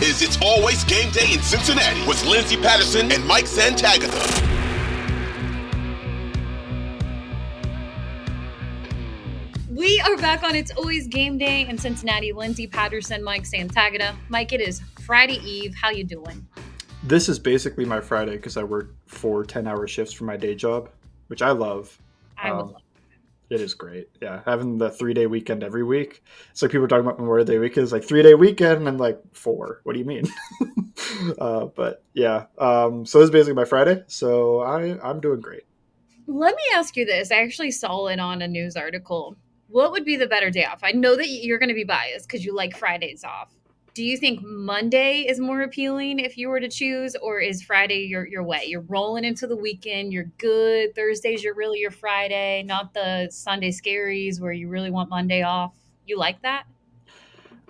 This is It's Always Game Day in Cincinnati with Lindsay Patterson and Mike Santagata. We are back on It's Always Game Day in Cincinnati. Lindsay Patterson, Mike Santagata. Mike, it is Friday Eve. How you doing? This is basically my Friday because I work four 10-hour shifts for my day job, which I love. I would Um, love It is great. Yeah, having the three day weekend every week. It's like people are talking about Memorial Day weekend. It's like three day weekend, and I'm like four. What do you mean? uh, but yeah, um, so this is basically my Friday. So I I'm doing great. Let me ask you this. I actually saw it on a news article. What would be the better day off? I know that you're going to be biased because you like Fridays off. Do you think Monday is more appealing if you were to choose, or is Friday your, your way? You're rolling into the weekend, you're good. Thursdays, you're really your Friday, not the Sunday scaries where you really want Monday off. You like that?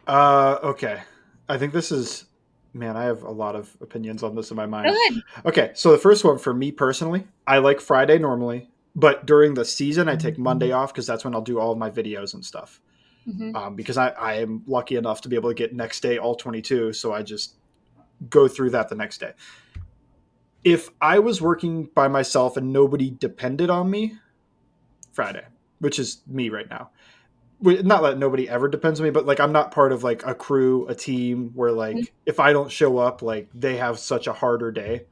Uh, okay, I think this is man. I have a lot of opinions on this in my mind. Okay, so the first one for me personally, I like Friday normally, but during the season, I take Monday off because that's when I'll do all of my videos and stuff. Mhm. Um, because I, I am lucky enough to be able to get next day all 22, so I just go through that the next day. If I was working by myself and nobody depended on me, Friday, which is me right now. Not that nobody ever depends on me, but like I'm not part of like a crew, a team where like if I don't show up, like they have such a harder day.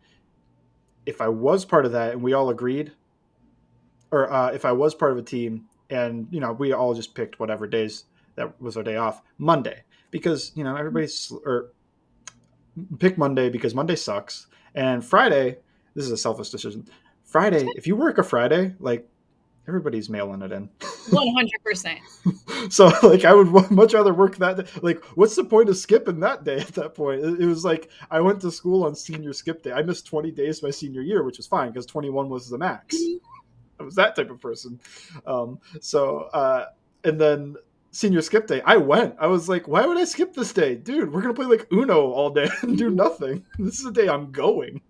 If I was part of that and we all agreed, or uh, if I was part of a team and you know we all just picked whatever days that was our day off, Monday, because you know everybody's or pick Monday because Monday sucks, and Friday. This is a selfish decision. Friday, if you work a Friday, like everybody's mailing it in. 100%. so like I would much rather work that day. Like, what's the point of skipping that day at that point? It, it was like I went to school on senior skip day. I missed 20 days my senior year, which was fine because 21 was the max. I was that type of person. Um, so uh, and then senior skip day, I went. I was like, why would I skip this day, dude? We're gonna play like Uno all day and do nothing. This is the day I'm going.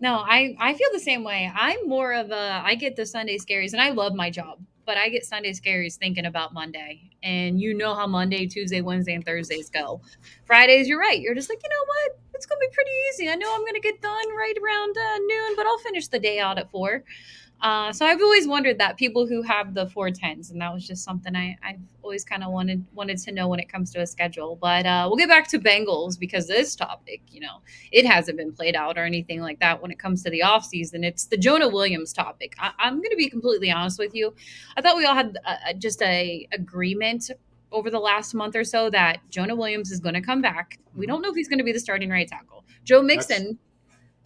No, I I feel the same way. I'm more of a I get the Sunday scaries and I love my job, but I get Sunday scaries thinking about Monday. And you know how Monday, Tuesday, Wednesday, and Thursdays go. Fridays, you're right. You're just like, you know what? It's gonna be pretty easy. I know I'm gonna get done right around uh, noon, but I'll finish the day out at four. Uh, so I've always wondered that people who have the four tens, and that was just something I, I've always kind of wanted wanted to know when it comes to a schedule. But uh, we'll get back to Bengals because this topic, you know, it hasn't been played out or anything like that when it comes to the offseason. It's the Jonah Williams topic. I, I'm going to be completely honest with you. I thought we all had a, a- just a agreement over the last month or so that Jonah Williams is going to come back. We don't know if he's going to be the starting right tackle. Joe Mixon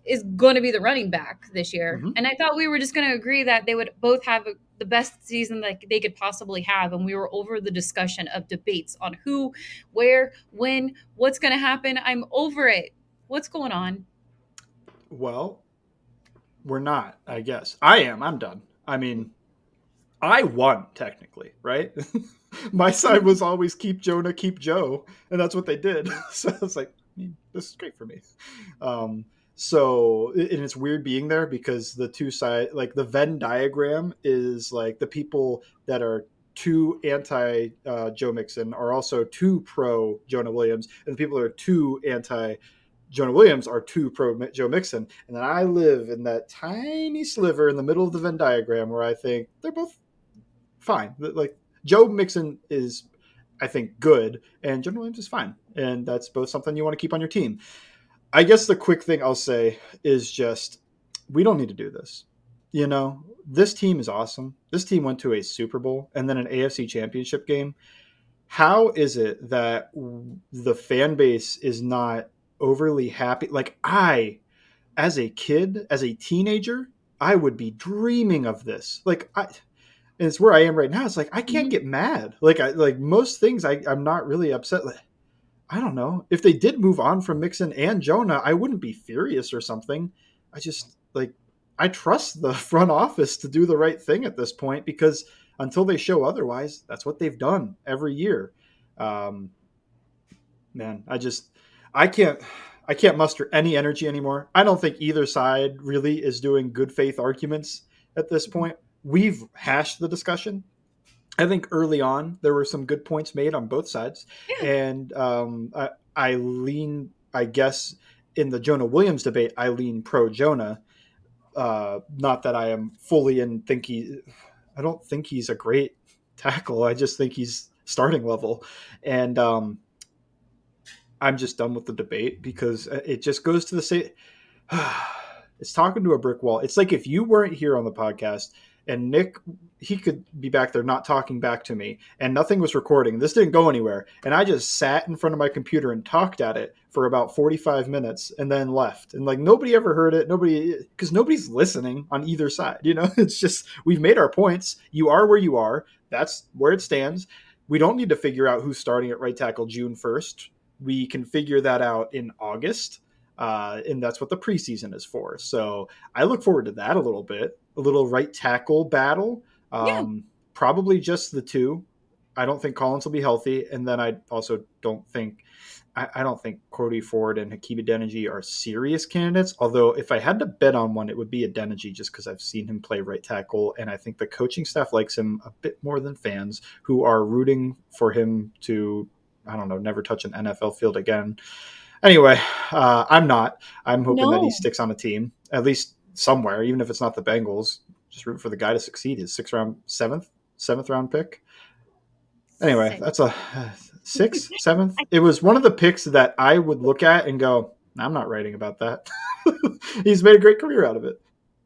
is going to be the running back this year. Mhm. And I thought we were just going to agree that they would both have a, the best season that they could possibly have. And we were over the discussion of debates on who, where, when, what's going to happen. I'm over it. What's going on? Well, we're not, I guess. I am. I'm done. I mean, I won technically, right? My side was always keep Jonah, keep Joe, and that's what they did. So I was like, this is great for me. Um, so and it's weird being there because the two side, like the Venn diagram, is like the people that are too anti uh, Joe Mixon are also too pro Jonah Williams, and the people that are too anti Jonah Williams are too pro Joe Mixon, and then I live in that tiny sliver in the middle of the Venn diagram where I think they're both fine. Like Joe Mixon is, I think, good, and Jonah Williams is fine, and that's both something you want to keep on your team. I guess the quick thing I'll say is just we don't need to do this. you know, this team is awesome. This team went to a Super Bowl and then an AFC championship game. How is it that the fan base is not overly happy? Like, I, as a kid, as a teenager, I would be dreaming of this. Like, I, and it's where I am right now. It's like I can't mm-hmm. get mad. Like I like most things I, I'm not really upset. Like, I don't know. If they did move on from Mixon and Jonah, I wouldn't be furious or something. I just like I trust the front office to do the right thing at this point because until they show otherwise, that's what they've done every year. Um, man, I just I can't I can't muster any energy anymore. I don't think either side really is doing good faith arguments at this point we've hashed the discussion. I think early on there were some good points made on both sides, yeah. and um, I, I lean, I guess, in the Jonah Williams debate, I lean pro Jonah. Uh, not that I am fully in think he, I don't think he's a great tackle. I just think he's starting level, and um, I'm just done with the debate because it just goes to the same. it's talking to a brick wall. It's like if you weren't here on the podcast and Nick he could be back there not talking back to me and nothing was recording. This didn't go anywhere. And I just sat in front of my computer and talked at it for about 45 minutes and then left. And like nobody ever heard it. Nobody cuz nobody's listening on either side, you know? It's just we've made our points. You are where you are. That's where it stands. We don't need to figure out who's starting at right tackle June 1st. We can figure that out in August. Uh, and that's what the preseason is for. So I look forward to that a little bit a little right tackle battle. Um, yeah. Probably just the two. I don't think Collins will be healthy, and then I also don't think I, I don't think Cody Ford and Hakeem Adeniji are serious candidates. Although if I had to bet on one, it would be a Adeniji, just because I've seen him play right tackle, and I think the coaching staff likes him a bit more than fans who are rooting for him to I don't know never touch an NFL field again. Anyway, uh, I'm not. I'm hoping no. that he sticks on a team at least somewhere, even if it's not the Bengals. Just root for the guy to succeed. His sixth round, seventh, seventh round pick. Anyway, Six. that's a uh, sixth, seventh. It was one of the picks that I would look at and go, "I'm not writing about that." He's made a great career out of it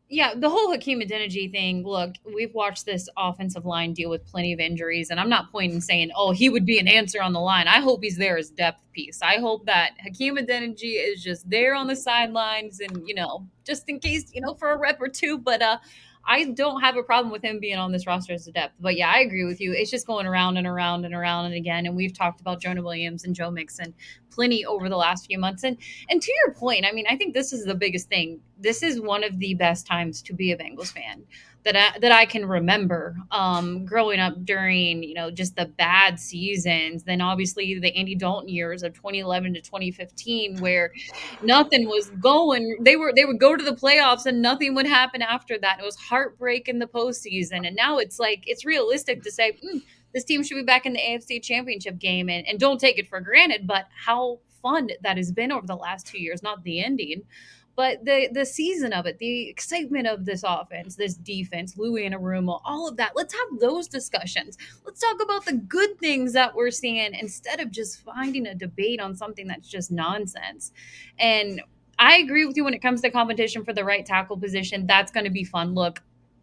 yeah, the whole Hakeem Adeniji thing. Look, we've watched this offensive line deal with plenty of injuries, and I'm not pointing saying, "Oh, he would be an answer on the line." I hope he's there as depth piece. I hope that Hakeem Adeniji is just there on the sidelines, and you know, just in case, you know, for a rep or two. But uh, I don't have a problem with him being on this roster as a depth. But yeah, I agree with you. It's just going around and around and around and again. And we've talked about Jonah Williams and Joe Mixon plenty over the last few months. And and to your point, I mean, I think this is the biggest thing. This is one of the best times to be a Bengals fan that I, that I can remember um, growing up during you know just the bad seasons. Then obviously the Andy Dalton years of 2011 to 2015, where nothing was going. They were they would go to the playoffs and nothing would happen after that. It was heartbreak in the postseason, and now it's like it's realistic to say. Mm, this team should be back in the AFC championship game and, and don't take it for granted, but how fun that has been over the last two years, not the ending but the the season of it, the excitement of this offense, this defense, Louis Anarumo, all of that. Let's have those discussions. Let's talk about the good things that we're seeing instead of just finding a debate on something that's just nonsense. And I agree with you when it comes to competition for the right tackle position. That's going to be fun. Look,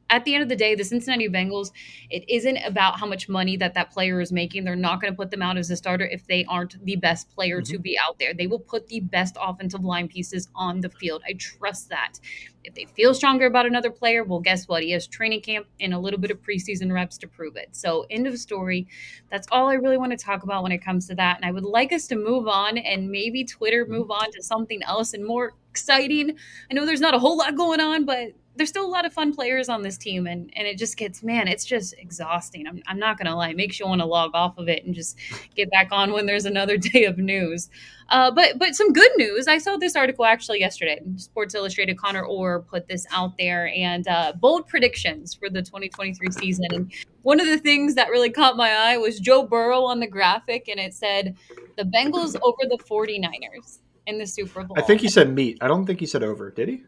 at the end of the day, the Cincinnati Bengals, it isn't about how much money that that player is making. They're not going to put them out as a starter if they aren't the best player mm-hmm. to be out there. They will put the best offensive line pieces on the field. I trust that. If they feel stronger about another player, well, guess what? He has training camp and a little bit of preseason reps to prove it. So, end of story. That's all I really want to talk about when it comes to that. And I would like us to move on and maybe Twitter move on to something else and more exciting. I know there's not a whole lot going on, but there's still a lot of fun players on this team and and it just gets man it's just exhausting. I'm, I'm not gonna lie. It makes you want to log off of it and just get back on when there's another day of news. Uh, but but some good news. I saw this article actually yesterday. Sports illustrated connor orr put this out there and uh, bold predictions for the 2023 season. And one of the things that really caught my eye was joe burrow on the graphic and it said the bengals over the 49ers in the super bowl i think he said meet i don't think he said over. Did he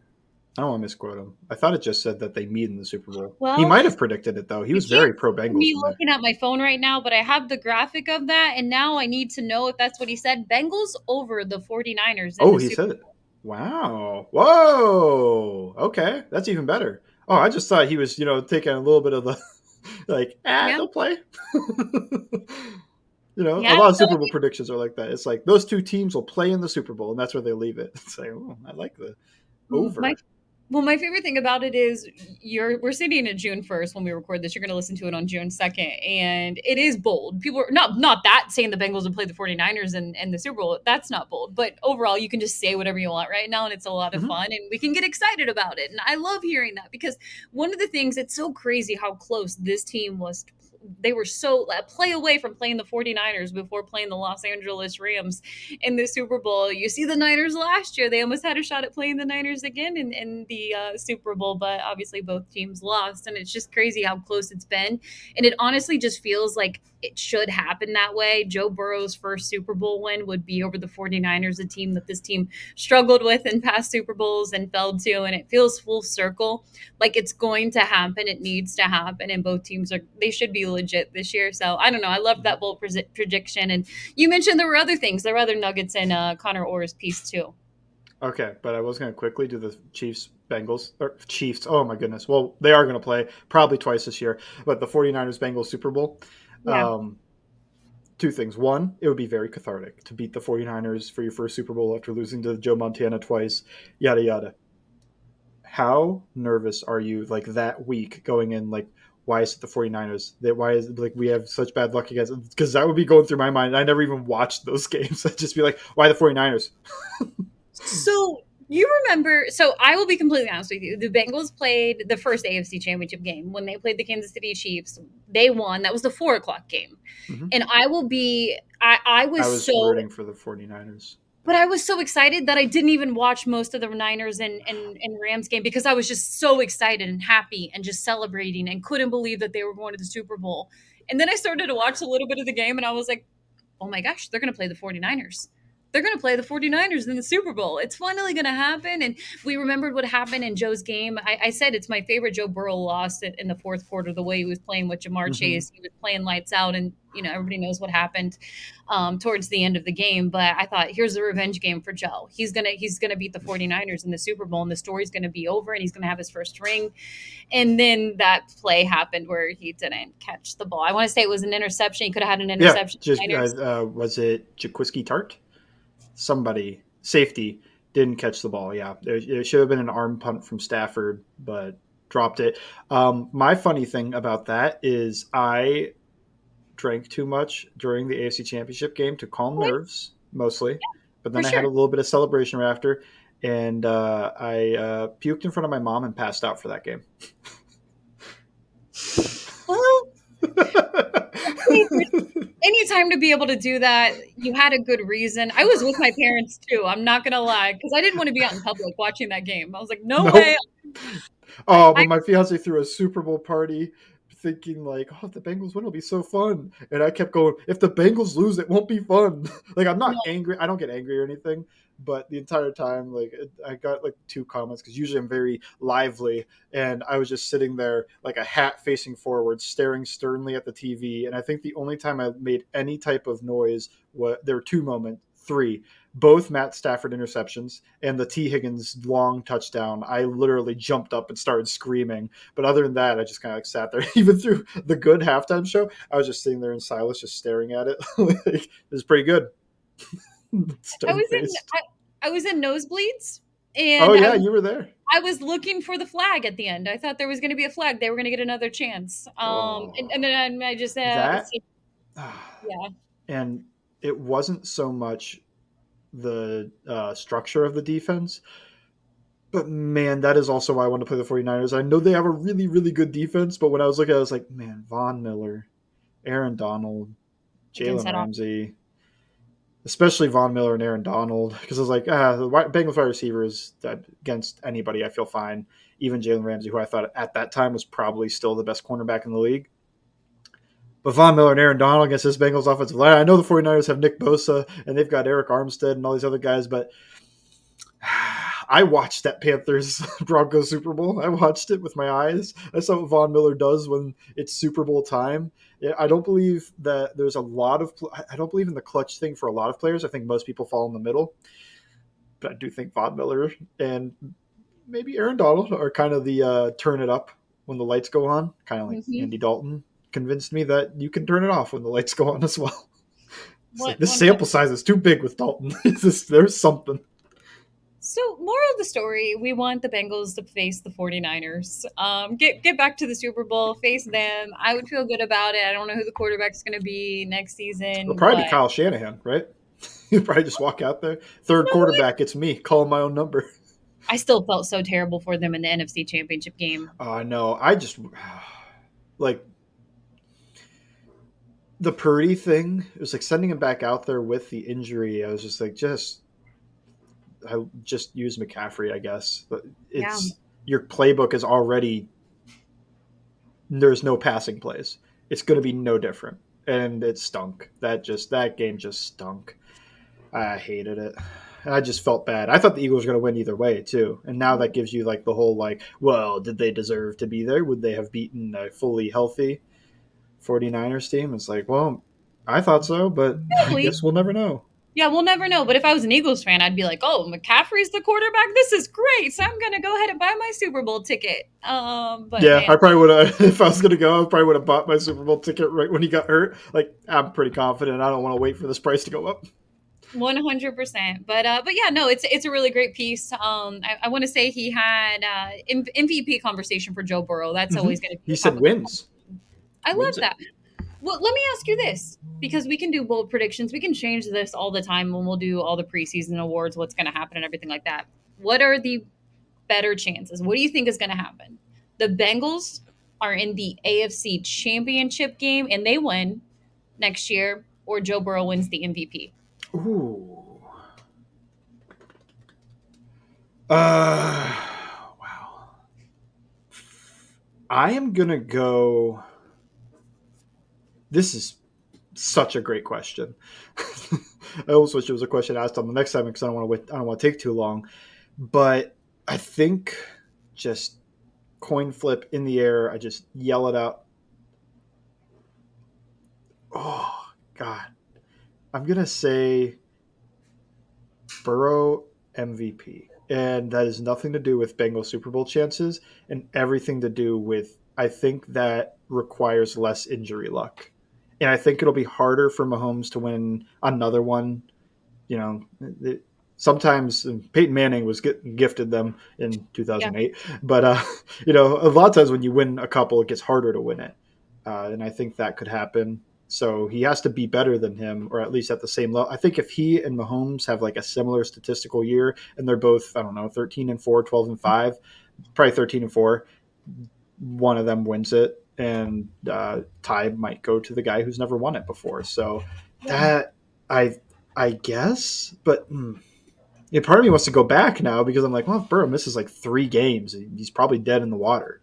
I don't want to misquote him. I thought it just said that they meet in the Super Bowl. Well, he might have predicted it though. He was very pro Bengals. Me looking at my phone right now, but I have the graphic of that, and now I need to know if that's what he said. Bengals over the 49ers. oh, he Super said it. Wow. Whoa. Okay, that's even better. Oh, I just thought he was, you know, taking a little bit of the like, ah, Yeah. they'll play. you know, Yeah, a lot of Super Bowl predictions are like that. It's like those two teams will play in the Super Bowl, and that's where they leave it. It's like, oh, I like the over. My, well, my favorite thing about it is you're we're sitting at June first when we record this. You're going to listen to it on June second, and it is bold. People are not not that saying the Bengals would play the 49ers and, and the Super Bowl. That's not bold, but overall, you can just say whatever you want right now, and it's a lot of Mhm. fun, and we can get excited about it. And I love hearing that because one of the things it's so crazy how close this team was. to they were so play away from playing the 49ers before playing the Los Angeles Rams in the Super Bowl. You see the Niners last year; they almost had a shot at playing the Niners again in, in the uh, Super Bowl, but obviously both teams lost. And it's just crazy how close it's been. And it honestly just feels like it should happen that way. Joe Burrow's first Super Bowl win would be over the 49ers, a team that this team struggled with in past Super Bowls and fell to. And it feels full circle, like it's going to happen. It needs to happen, and both teams are they should be legit this year. So I don't know. I love that bold pre- prediction. And you mentioned there were other things. There were other nuggets in uh, Connor Orr's piece too. Okay, but I was going to quickly do the Chiefs Bengals or Chiefs. Oh my goodness. Well, they are going to play probably twice this year, but the 49ers Bengals Super Bowl. Yeah. Um two things. One, it would be very cathartic to beat the 49ers for your first Super Bowl after losing to Joe Montana twice, yada yada. How nervous are you like that week going in like why is it the 49ers? That why is it like we have such bad luck against because that would be going through my mind. I never even watched those games. I'd just be like, why the 49ers? So you remember? So I will be completely honest with you. The Bengals played the first AFC Championship game when they played the Kansas City Chiefs. They won. That was the four o'clock game, Mhm. and I will be. I, I was, I was so rooting for the 49ers. but I was so excited that I didn't even watch most of the Niners and, and, and Rams game because I was just so excited and happy and just celebrating and couldn't believe that they were going to the Super Bowl. And then I started to watch a little bit of the game and I was like, oh my gosh, they're going to play the 49ers. They're going to play the 49ers in the Super Bowl. It's finally going to happen. And we remembered what happened in Joe's game. I, I said it's my favorite Joe Burrow loss in, in the fourth quarter, the way he was playing with Ja'Marr Mhm. Chase. He was playing lights out, and, you know, everybody knows what happened um, towards the end of the game. But I thought, here's a revenge game for Joe. He's gonna he's gonna beat the 49ers in the Super Bowl, and the story's gonna be over, and he's gonna have his first ring. And then that play happened where he didn't catch the ball. I want to say it was an interception. He could have had an Yeah, interception. just uh, uh, was it Jaquiski Tartt? Somebody safety didn't catch the ball. Yeah, it, it should have been an arm punt from Stafford, but dropped it. Um, my funny thing about that is I drank too much during the AFC Championship game to calm nerves, mostly. But then I had a little bit of celebration after, and uh, I uh, puked in front of my mom and passed out for that game. well, any time to be able to do that, you had a good reason. I was with my parents too. I'm not gonna lie because I didn't want to be out in public watching that game. I was like, no Nope. way. Oh, but I- my fiance threw a Super Bowl party thinking like, oh, if the Bengals win, it'll be so fun. And I kept going, if the Bengals lose, it won't be fun. like I'm not No. angry. I don't get angry or anything. But the entire time, like I got like two comments because usually I'm very lively, and I was just sitting there like a hat facing forward, staring sternly at the TV. And I think the only time I made any type of noise was there were two moments, three, both Matt Stafford interceptions and the Tee Higgins long touchdown. I literally jumped up and started screaming. But other than that, I just kind of like sat there. Even through the good halftime show, I was just sitting there in silence, just staring at it. like, it was pretty good. I was in I, I was in nosebleeds. And Oh yeah, I, you were there. I was looking for the flag at the end. I thought there was going to be a flag. They were going to get another chance. Um, and, and then I just uh, That- yeah. and it wasn't so much the uh, structure of the defense but man that is also why i want to play the 49ers i know they have a really really good defense but when i was looking at it i was like man von miller aaron donald jalen ramsey especially von miller and aaron donald because i was like ah, the bengals wide receivers against anybody i feel fine even jalen ramsey who i thought at that time was probably still the best cornerback in the league but Von Miller and Aaron Donald against this Bengals offensive line. I know the 49ers have Nick Bosa and they've got Arik Armstead and all these other guys, but I watched that Panthers Broncos Super Bowl. I watched it with my eyes. I saw what Von Miller does when it's Super Bowl time. Yeah, I don't believe that there's a lot of. I don't believe in the clutch thing for a lot of players. I think most people fall in the middle. But I do think Von Miller and maybe Aaron Donald are kind of the uh, turn it up when the lights go on, kind of like Mhm. Andy Dalton convinced me that you can turn it off when the lights go on as well. What- like, this sample size is too big with Dalton. Just- there's something. So, moral of the story, we want the Bengals to face the 49ers. Um, get get back to the Super Bowl, face them. I would feel good about it. I don't know who the quarterback's going to be next season. It'll probably be Kyle Shanahan, right? you probably just walk out there. Third quarterback, it's me. Call my own number. I still felt so terrible for them in the NFC Championship game. Oh no, I just like the Purdy thing. It was like sending him back out there with the injury. I was just like, just I just use McCaffrey, I guess. But it's your playbook is already there's no passing plays. It's going to be no different, and it stunk. That just that game just stunk. I hated it. I just felt bad. I thought the Eagles were going to win either way too, and now that gives you like the whole like, well, did they deserve to be there? Would they have beaten a fully healthy 49ers team? It's like, well, I thought so, but I guess we'll never know. Yeah, we'll never know. But if I was an Eagles fan, I'd be like, "Oh, McCaffrey's the quarterback. This is great. So I'm gonna go ahead and buy my Super Bowl ticket." Um, but yeah, man, I probably would have. If I was to go, I probably would have bought my Super Bowl ticket right when he got hurt. Like, I'm pretty confident. I don't want to wait for this price to go up. One hundred percent, but uh, but yeah, no, it's it's a really great piece. Um, I, I want to say he had uh, M- MVP conversation for Joe Burrow. That's Mhm. always going to be. He said wins. I love wins it. Well, let me ask you this because we can do bold predictions. We can change this all the time when we'll do all the preseason awards, what's going to happen, and everything like that. What are the better chances? What do you think is going to happen? The Bengals are in the AFC Championship game and they win next year, or Joe Burrow wins the MVP. Ooh. Uh, wow. I am gonna go. This is such a great question. I almost wish it was a question asked on the next segment because I don't want to wait. I don't want to take too long. But I think just coin flip in the air. I just yell it out. Oh God, I'm gonna say Burrow MVP, and that has nothing to do with Bengals Super Bowl chances, and everything to do with I think that requires less injury luck, and I think it'll be harder for Mahomes to win another one. You know, it, sometimes Peyton Manning was get, gifted them in 2008, but uh, you know, a lot of times when you win a couple, it gets harder to win it, uh, and I think that could happen. So he has to be better than him, or at least at the same level. I think if he and Mahomes have like a similar statistical year, and they're both, I don't know, 13 and 4, 12 and 5, probably 13 and 4, one of them wins it, and uh, tie might go to the guy who's never won it before. So that, I, I guess, but. Mm, yeah, part of me wants to go back now because I'm like, well, if Burrow misses like three games, he's probably dead in the water.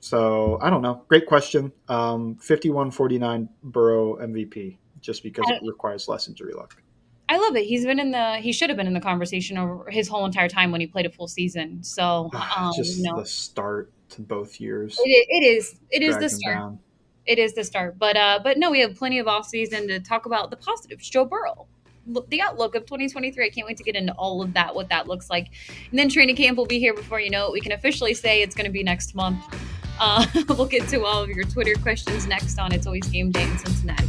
So I don't know. Great question. Um, 51-49 Burrow MVP, just because it requires less injury luck. I love it. He's been in the. He should have been in the conversation over his whole entire time when he played a full season. So, um, just you know, the start to both years. it, it is. It is the start. down. It is the start. But uh, but no, we have plenty of off season to talk about the positives. Joe Burrow. Look, the outlook of 2023. I can't wait to get into all of that, what that looks like. And then training camp will be here before you know it. We can officially say it's going to be next month. Uh, we'll get to all of your Twitter questions next on It's Always Game Day in Cincinnati.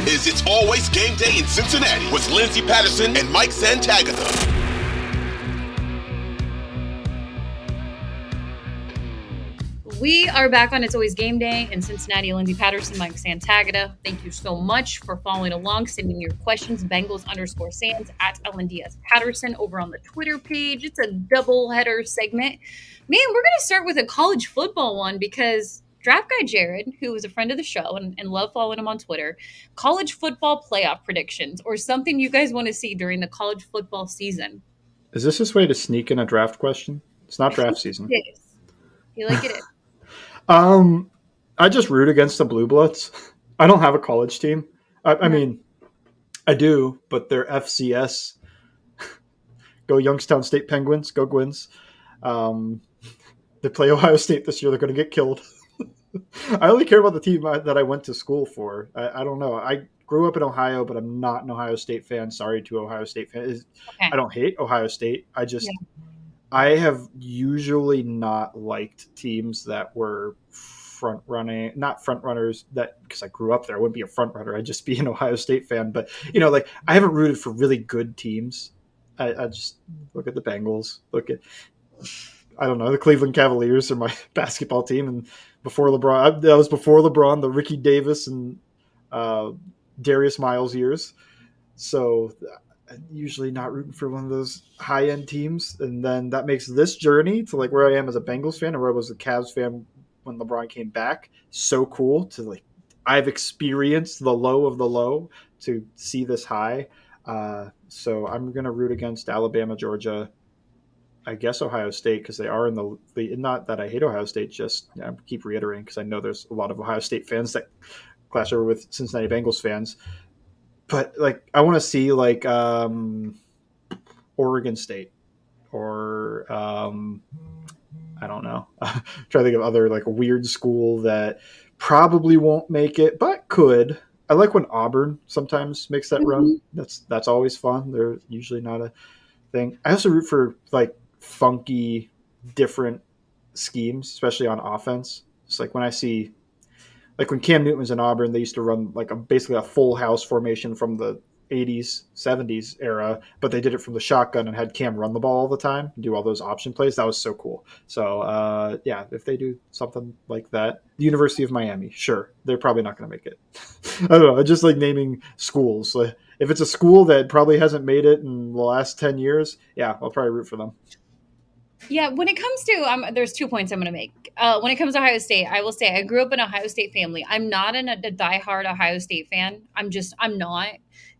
is It's Always Game Day in Cincinnati with Lindsay Patterson and Mike Santagata. We are back on It's Always Game Day in Cincinnati. Lindsay Patterson, Mike Santagata. Thank you so much for following along, sending your questions. Bengals underscore Sands at LNDS Patterson over on the Twitter page. It's a double header segment. Man, we're going to start with a college football one because draft guy Jared, who was a friend of the show and, and love following him on Twitter, college football playoff predictions or something you guys want to see during the college football season. Is this his way to sneak in a draft question? It's not draft season. It is. You like it is. Um, I just root against the Blue Bloods. I don't have a college team. I, I mean, I do, but they're FCS. go Youngstown State Penguins. Go Gwins. Um, they play Ohio State this year. They're going to get killed. I only care about the team that I went to school for. I, I, don't know. I grew up in Ohio, but I'm not an Ohio State fan. Sorry to Ohio State fans. Okay. I don't hate Ohio State. I just yeah. I have usually not liked teams that were front running, not front runners that because I grew up there, I wouldn't be a front runner. I'd just be an Ohio State fan. But you know, like I haven't rooted for really good teams. I, I just look at the Bengals, look at I don't know, the Cleveland Cavaliers are my basketball team, and before LeBron, that was before LeBron, the Ricky Davis and uh, Darius Miles years. So usually not rooting for one of those high end teams, and then that makes this journey to like where I am as a Bengals fan, or where I was a Cavs fan when LeBron came back, so cool to like. I've experienced the low of the low to see this high. Uh, so I'm to root against Alabama, Georgia, I guess Ohio State because they are in the, the not that I hate Ohio State. Just I keep reiterating because I know there's a lot of Ohio State fans that clash over with Cincinnati Bengals fans but like I want to see like um, Oregon State or um, I don't know. try to think of other like weird school that probably won't make it, but could. I like when Auburn sometimes makes that mm-hmm. run. That's that's always fun. They're usually not a thing. I also root for like funky, different schemes, especially on offense. It's like when I see like when Cam Newton was in Auburn, they used to run like a basically a full house formation from the 80s, 70s era, but they did it from the shotgun and had Cam run the ball all the time and do all those option plays. That was so cool. So, uh, yeah, if they do something like that, the University of Miami, sure, they're probably not going to make it. I don't know. Just like naming schools. If it's a school that probably hasn't made it in the last 10 years, yeah, I'll probably root for them. Yeah, when it comes to um, there's two points I'm going to make. Uh, when it comes to Ohio State, I will say I grew up in Ohio State family. I'm not an, a diehard Ohio State fan. I'm just I'm not.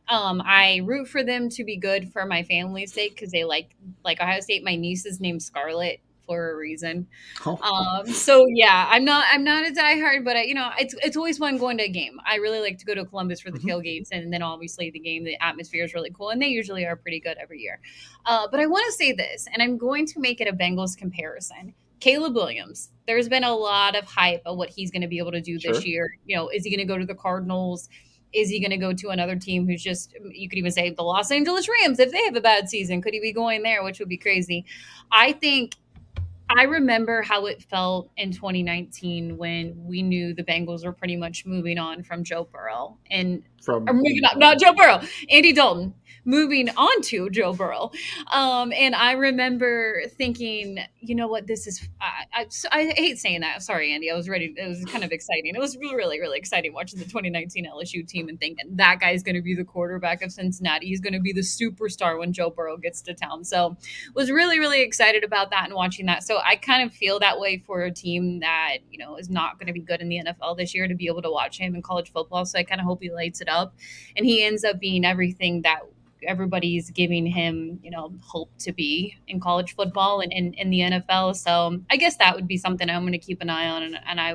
Um, I root for them to be good for my family's sake because they like like Ohio State. My niece is named Scarlett, for a reason. Oh. Um, so yeah, I'm not I'm not a diehard, but I, you know, it's it's always fun going to a game. I really like to go to Columbus for the mm-hmm. tailgates, and then obviously the game. The atmosphere is really cool, and they usually are pretty good every year. Uh, but I want to say this, and I'm going to make it a Bengals comparison. Caleb Williams, there's been a lot of hype of what he's going to be able to do sure. this year. You know, is he going to go to the Cardinals? Is he going to go to another team who's just, you could even say the Los Angeles Rams if they have a bad season? Could he be going there, which would be crazy? I think I remember how it felt in 2019 when we knew the Bengals were pretty much moving on from Joe Burrow and from or maybe not, not Joe Burrow, Andy Dalton moving on to Joe Burrow. Um, and I remember thinking, you know what, this is, I, I, I, hate saying that. Sorry, Andy. I was ready. It was kind of exciting. It was really, really exciting watching the 2019 LSU team and thinking that guy's going to be the quarterback of Cincinnati. He's going to be the superstar when Joe Burrow gets to town. So was really, really excited about that and watching that. So I kind of feel that way for a team that, you know, is not going to be good in the NFL this year to be able to watch him in college football. So I kind of hope he lights it up and he ends up being everything that everybody's giving him, you know, hope to be in college football and in, in the NFL. So I guess that would be something I'm going to keep an eye on. And, and, I,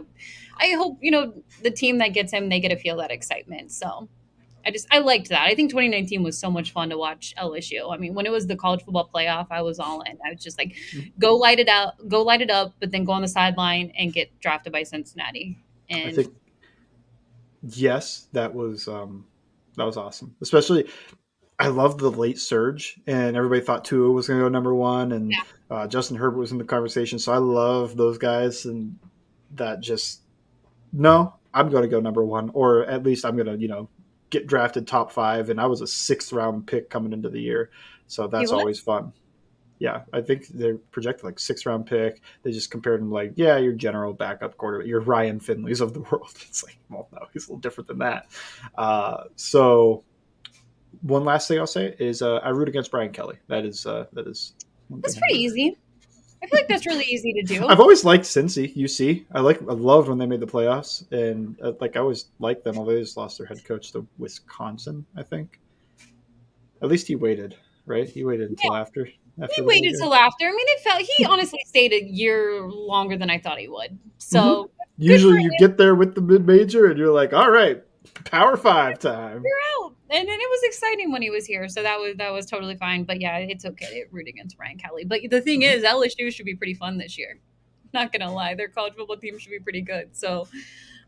I hope, you know, the team that gets him, they get to feel that excitement. So I just, I liked that. I think 2019 was so much fun to watch LSU. I mean, when it was the college football playoff, I was all in. I was just like, go light it out, go light it up, but then go on the sideline and get drafted by Cincinnati. And I think, yes, that was, um, that was awesome. Especially I loved the late surge, and everybody thought Tua was going to go number one, and yeah. uh, Justin Herbert was in the conversation. So I love those guys, and that just no, I'm going to go number one, or at least I'm going to you know get drafted top five, and I was a sixth round pick coming into the year, so that's always fun. Yeah, I think they're projected like sixth round pick. They just compared him like, yeah, your general backup quarterback, your Ryan Finleys of the world. It's like, well, no, he's a little different than that. Uh, so, one last thing I'll say is uh, I root against Brian Kelly. That is uh, that is. That's pretty easy. I feel like that's really easy to do. I've always liked Cincy, UC. I like, I loved when they made the playoffs, and uh, like I always liked them. Although they just lost their head coach to Wisconsin, I think. At least he waited, right? He waited until after. after he waited till after. I mean, it felt he honestly stayed a year longer than I thought he would. So Mm-hmm. Usually, you him. get there with the mid major, and you're like, "All right, Power Five time." you're out. And it was exciting when he was here, so that was that was totally fine. But yeah, it's okay to root against Brian Kelly. But the thing is, LSU should be pretty fun this year. Not gonna lie, their college football team should be pretty good. So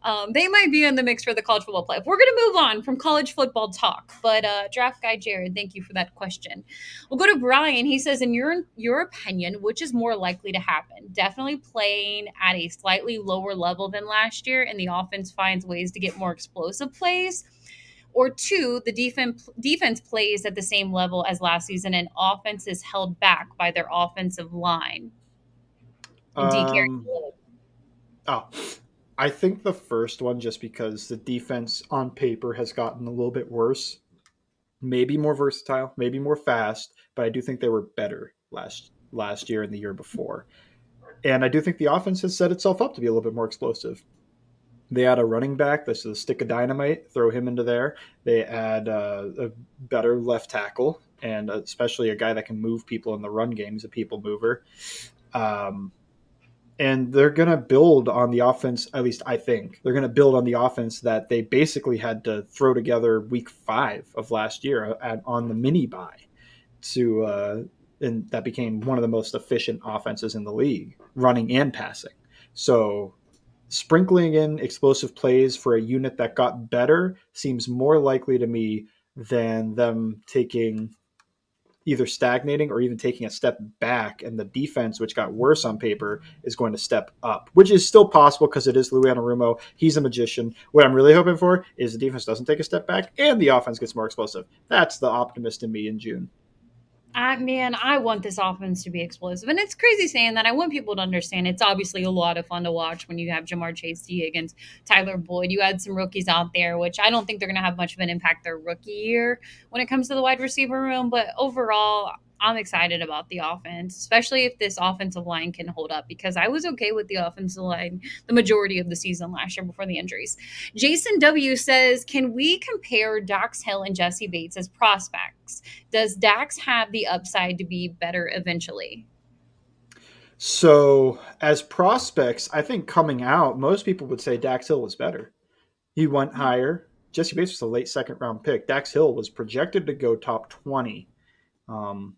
um, they might be in the mix for the college football playoff. We're gonna move on from college football talk. But uh, draft guy Jared, thank you for that question. We'll go to Brian. He says, in your your opinion, which is more likely to happen? Definitely playing at a slightly lower level than last year, and the offense finds ways to get more explosive plays or two, the defense defense plays at the same level as last season, and offense is held back by their offensive line. And D carries Um. Oh, I think the first one, just because the defense on paper has gotten a little bit worse, maybe more versatile, maybe more fast, but I do think they were better last last year and the year before. And I do think the offense has set itself up to be a little bit more explosive. They add a running back that's a stick of dynamite, throw him into there. They add uh, a better left tackle, and especially a guy that can move people in the run game. He's a people mover. Um, and they're going to build on the offense at least i think they're going to build on the offense that they basically had to throw together week five of last year at, on the mini bye to uh, and that became one of the most efficient offenses in the league running and passing so sprinkling in explosive plays for a unit that got better seems more likely to me than them taking either stagnating or even taking a step back and the defense which got worse on paper is going to step up which is still possible because it is Louis Anarumo. He's a magician. What I'm really hoping for is the defense doesn't take a step back and the offense gets more explosive. That's the optimist in me in June I man, I want this offense to be explosive, and it's crazy saying that. I want people to understand it's obviously a lot of fun to watch when you have Ja'Marr Chase against Tyler Boyd. You had some rookies out there, which I don't think they're going to have much of an impact their rookie year when it comes to the wide receiver room. But overall, I'm excited about the offense, especially if this offensive line can hold up. Because I was okay with the offensive line the majority of the season last year before the injuries. Jason W says, "Can we compare Dax Hill and Jessie Bates as prospects?" does Dax have the upside to be better eventually? so as prospects I think coming out most people would say Dax Hill was better he went higher Jessie Bates was a late second round pick Dax Hill was projected to go top 20 um,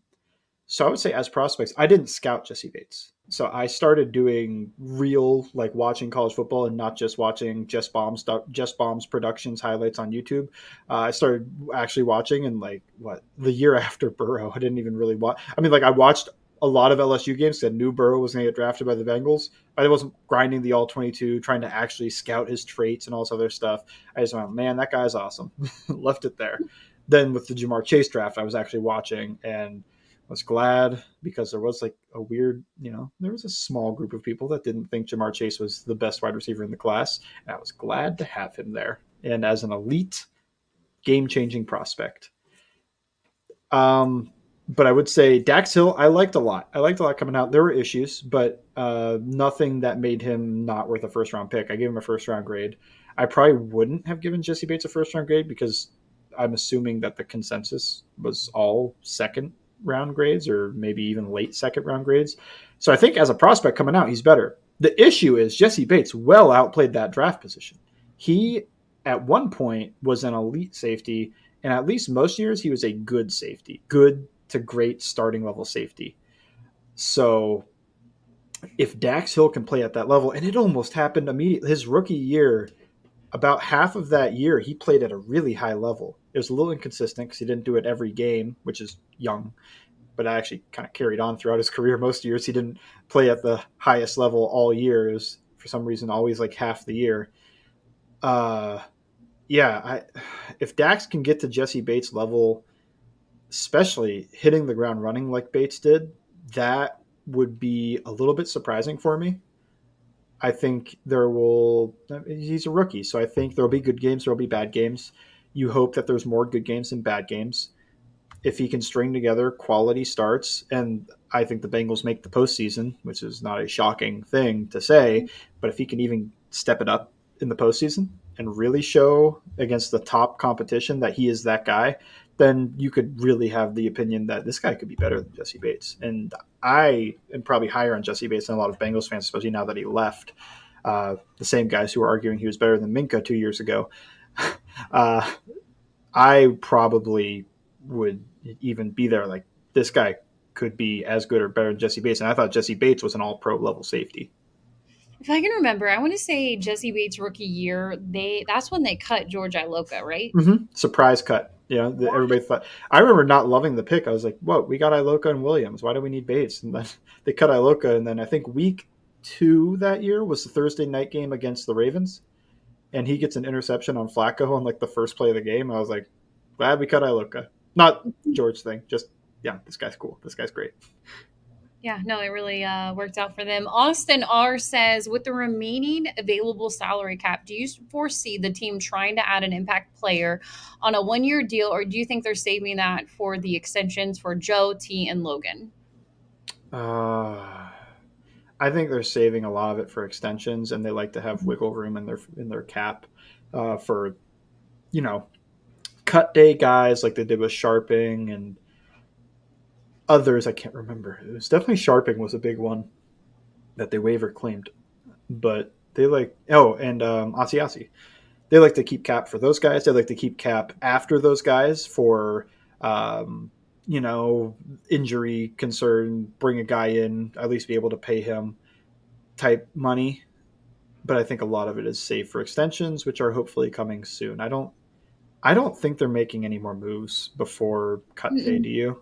so I would say as prospects, I didn't scout Jessie Bates. So I started doing real like watching college football and not just watching JustBombs Jess Bombs productions highlights on YouTube. Uh, I started actually watching and like what the year after Burrow, I didn't even really watch. I mean, like I watched a lot of LSU games that knew Burrow was going to get drafted by the Bengals. But I wasn't grinding the all 22, trying to actually scout his traits and all this other stuff. I just went, man, that guy's awesome. Left it there. Then with the Ja'Marr Chase draft, I was actually watching and was glad because there was like a weird, you know, there was a small group of people that didn't think Ja'Marr Chase was the best wide receiver in the class. And I was glad to have him there. And as an elite, game changing prospect. Um, but I would say Dax Hill, I liked a lot. I liked a lot coming out. There were issues, but uh, nothing that made him not worth a first round pick. I gave him a first round grade. I probably wouldn't have given Jessie Bates a first round grade because I'm assuming that the consensus was all second round grades or maybe even late second round grades. So I think as a prospect coming out, he's better. The issue is Jessie Bates well outplayed that draft position. He at one point was an elite safety, and at least most years he was a good safety, good to great starting level safety. So if Dax Hill can play at that level, and it almost happened immediately, his rookie year, about half of that year, he played at a really high level. It was a little inconsistent because he didn't do it every game, which is young, but I actually kind of carried on throughout his career. Most years he didn't play at the highest level all year. It was for some reason always like half the year. Uh, yeah, I, if Dax can get to Jessie Bates level, especially hitting the ground running like Bates did, that would be a little bit surprising for me. I think there will. He's a rookie, so I think there'll be good games. There'll be bad games. You hope that there's more good games than bad games. If he can string together quality starts, and I think the Bengals make the postseason, which is not a shocking thing to say, but if he can even step it up in the postseason and really show against the top competition that he is that guy, then you could really have the opinion that this guy could be better than Jessie Bates. And I am probably higher on Jessie Bates than a lot of Bengals fans, especially now that he left. Uh, the same guys who were arguing he was better than Minkah two years ago. uh, I probably would even be there. Like this guy could be as good or better than Jessie Bates, and I thought Jessie Bates was an All Pro level safety. If I can remember, I want to say Jessie Bates rookie year. They that's when they cut George Iloka, right? Mm-hmm. Surprise cut. Yeah, the, everybody thought. I remember not loving the pick. I was like, "Whoa, we got Iloka and Williams. Why do we need Bates?" And then they cut Iloka, and then I think week two that year was the Thursday night game against the Ravens, and he gets an interception on Flacco on like the first play of the game. I was like, "Glad we cut Iloka." Not George thing, just yeah, this guy's cool. This guy's great. Yeah, no, it really uh, worked out for them. Austin R says, with the remaining available salary cap, do you foresee the team trying to add an impact player on a one year deal, or do you think they're saving that for the extensions for Joe, Tee, and Logan? Uh, I think they're saving a lot of it for extensions, and they like to have wiggle room in their in their cap uh, for, you know, cut day guys like they did with Scharping and others I can't remember. It was definitely Scharping was a big one that they waiver claimed, but they like oh and um, Asiasi. They like to keep cap for those guys. They like to keep cap after those guys for um, you know injury concern. Bring a guy in, at least be able to pay him type money. But I think a lot of it is saved for extensions, which are hopefully coming soon. I don't. I don't think they're making any more moves before cut day. Do you?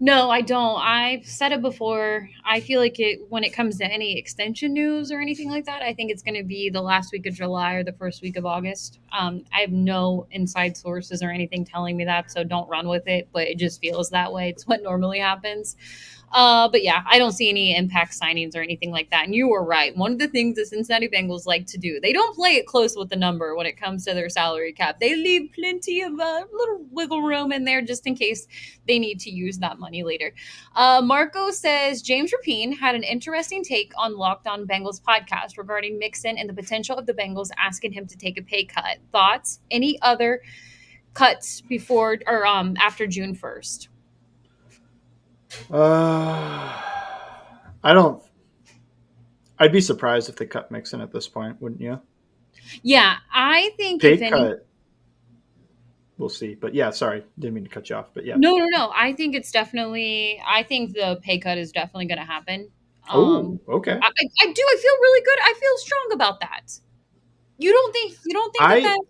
No, I don't. I've said it before. I feel like it when it comes to any extension news or anything like that, I think it's going to be the last week of July or the first week of August. Um, I have no inside sources or anything telling me that, so don't run with it. But it just feels that way. It's what normally happens. Uh, but yeah, I don't see any impact signings or anything like that. And you were right. One of the things the Cincinnati Bengals like to do, they don't play it close with the number when it comes to their salary cap. They leave plenty of uh, little wiggle room in there just in case they need to use that money later. Uh, Marco says James Rapien had an interesting take on Locked On Bengals podcast regarding Mixon and the potential of the Bengals asking him to take a pay cut. Thoughts? Any other cuts before or um after June first? Uh, I don't. I'd be surprised if they cut Mixon at this point, wouldn't you? Yeah, I think Pay if any, cut. We'll see, but yeah, sorry, didn't mean to cut you off, but yeah. no, no, no. I think it's definitely. I think the pay cut is definitely going to happen. Oh, okay. I, I do. I feel really good. I feel strong about that. You don't think? You don't think I- that? that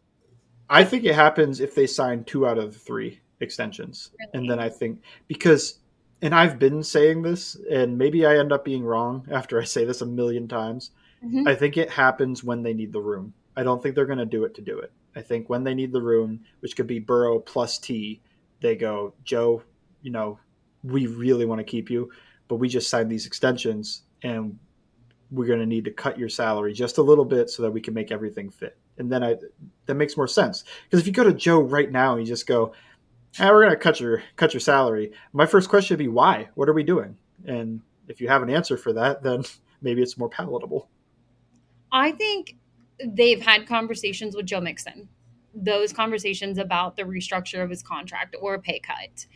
I think it happens if they sign two out of the three extensions, and then I think because, and I've been saying this, and maybe I end up being wrong after I say this a million times. Mhm. I think it happens when they need the room. I don't think they're going to do it to do it. I think when they need the room, which could be Burrow plus Tee, they go, Joe, you know, we really want to keep you, but we just signed these extensions and we're going to need to cut your salary just a little bit so that we can make everything fit. And then I that makes more sense because if you go to Joe right now and you just go, ah, we're going to cut your cut your salary. My first question would be why? What are we doing? And if you have an answer for that, then maybe it's more palatable. I think they've had conversations with Joe Mixon, those conversations about the restructure of his contract or a pay cut.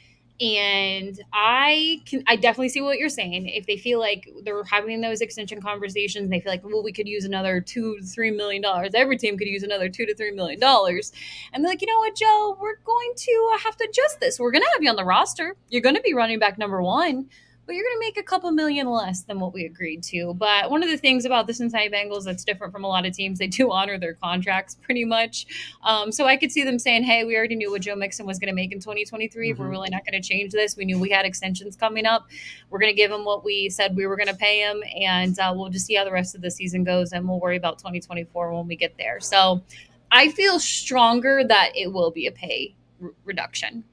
And I can, I definitely see what you're saying. If they feel like they're having those extension conversations, they feel like, well, we could use another two to three million dollars. Every team could use another two to three million dollars. And they're like, you know what, Joe, we're going to uh, have to adjust this. We're going to have you on the roster. You're going to be running back number one but you're going to make a couple million less than what we agreed to. But one of the things about the Cincinnati Bengals that's different from a lot of teams, they do honor their contracts pretty much. Um, so I could see them saying, hey, we already knew what Joe Mixon was going to make in 2023. We're Mhm. really not going to change this. We knew we had extensions coming up. We're going to give him what we said we were going to pay him, and uh, we'll just see how the rest of the season goes, and we'll worry about 2024 when we get there. So I feel stronger that it will be a pay r- reduction.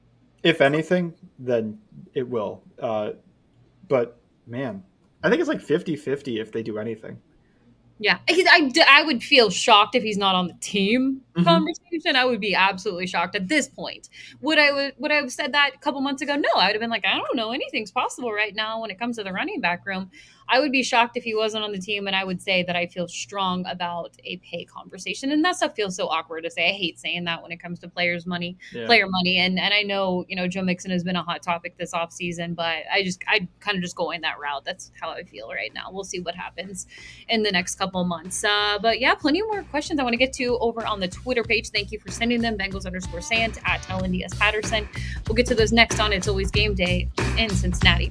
If anything, then it will. Uh, but man, I think it's like 50 50 if they do anything. Yeah, I, I would feel shocked if he's not on the team mm-hmm. conversation. I would be absolutely shocked at this point. Would I would would I have said that a couple months ago? No, I would have been like, I don't know, anything's possible right now when it comes to the running back room. I would be shocked if he wasn't on the team, and I would say that I feel strong about a pay conversation. And that stuff feels so awkward to say. I hate saying that when it comes to players' money, yeah. player money. And and I know you know Joe Mixon has been a hot topic this offseason, but I just I kind of just going that route. That's how I feel right now. We'll see what happens in the next couple months. Uh, but yeah, plenty more questions I want to get to over on the Twitter page. Thank you for sending them. Bengals underscore Sant at Ellen D.S. Patterson. We'll get to those next on It's Always Game Day in Cincinnati.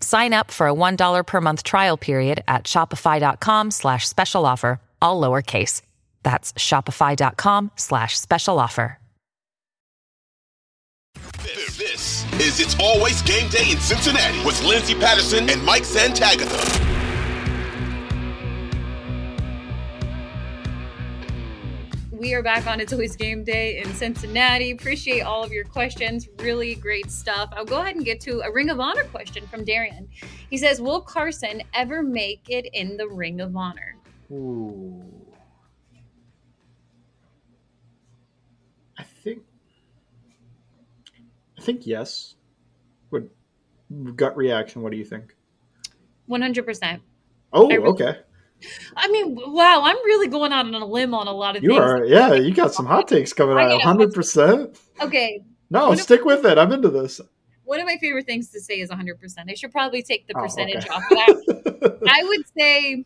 Sign up for a $1 per month trial period at shopify.com slash special offer, all lowercase. That's shopify.com slash special offer. This, this is It's Always Game Day in Cincinnati with Lindsay Patterson and Mike Santagata. We are back on It's Always Game Day in Cincinnati. Appreciate all of your questions. Really great stuff. I'll go ahead and get to a Ring of Honor question from Darian. He says, Will Carson ever make it in the Ring of Honor? Ooh. I think I think yes. Would gut reaction, what do you think? 100%. Oh, really, okay. I mean, wow, I'm really going out on a limb on a lot of things. you things. are, yeah. You got some hot takes coming out. Hundred percent. Okay. No, stick with it. I'm into this. One of my favorite things to say is 100. percent I should probably take the oh, percentage oh, okay. off of that. I would say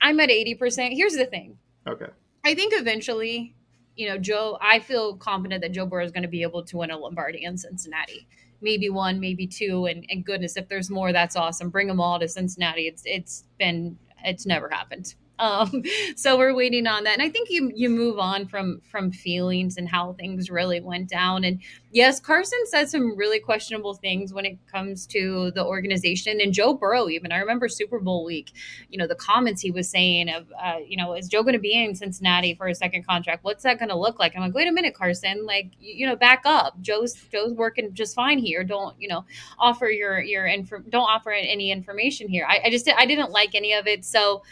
I'm at 80 percent. Here's the thing. Okay. I think eventually, you know, Joe. I feel confident that Joe Burrow is going to be able to win a Lombardi in Cincinnati. Maybe one, maybe two, and, and goodness, if there's more, that's awesome. Bring them all to Cincinnati. It's it's been it's never happened. Um, so we're waiting on that. And I think you you move on from from feelings and how things really went down. And yes, Carson said some really questionable things when it comes to the organization and Joe Burrow. Even I remember Super Bowl week, you know, the comments he was saying of, uh, you know, is Joe going to be in Cincinnati for a second contract? What's that going to look like? I'm like, wait a minute, Carson, like you know, back up. Joe's Joe's working just fine here. Don't you know offer your your info. Don't offer any information here. I, I just I didn't like any of it. So.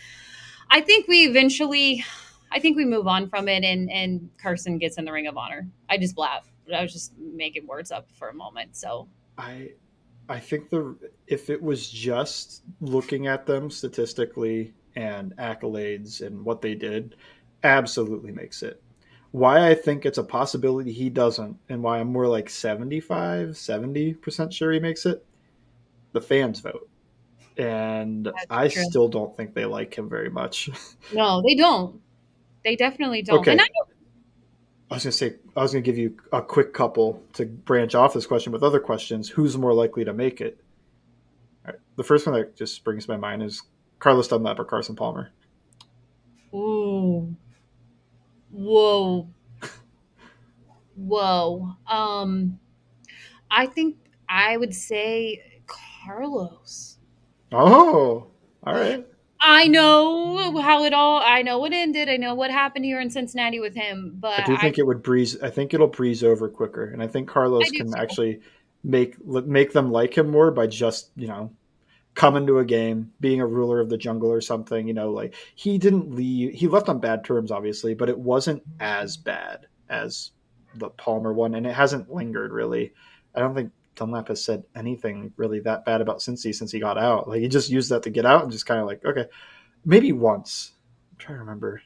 I think we eventually, I think we move on from it, and and Carson gets in the Ring of Honor. I just laugh. I was just making words up for a moment. So I, I think the if it was just looking at them statistically and accolades and what they did, absolutely makes it. Why I think it's a possibility he doesn't, and why I'm more like 75, 70% sure he makes it, the fans vote and That's I true. still don't think they like him very much. No, they don't. They definitely don't. Okay. I, I, was gonna say I was gonna give you a quick couple to branch off this question with other questions. Who's more likely to make it? The first one that just springs to my mind is Carlos Dunlap or Carson Palmer. Ooh. Whoa. Whoa. Um I think I would say Carlos. Oh, all right. I know how it all. I know what ended. I know what happened here in Cincinnati with him. But I do think I, it would breeze. I think it'll breeze over quicker, and I think Carlos I can too. actually make make them like him more by just you know coming to a game, being a ruler of the jungle or something. You know, like he didn't leave. He left on bad terms, obviously, but it wasn't as bad as the Palmer one, and it hasn't lingered really. I don't think Dunlap has said anything really that bad about Cincy since he got out. Like he just used that to get out and just kind of like, okay, maybe once. I'm trying to remember,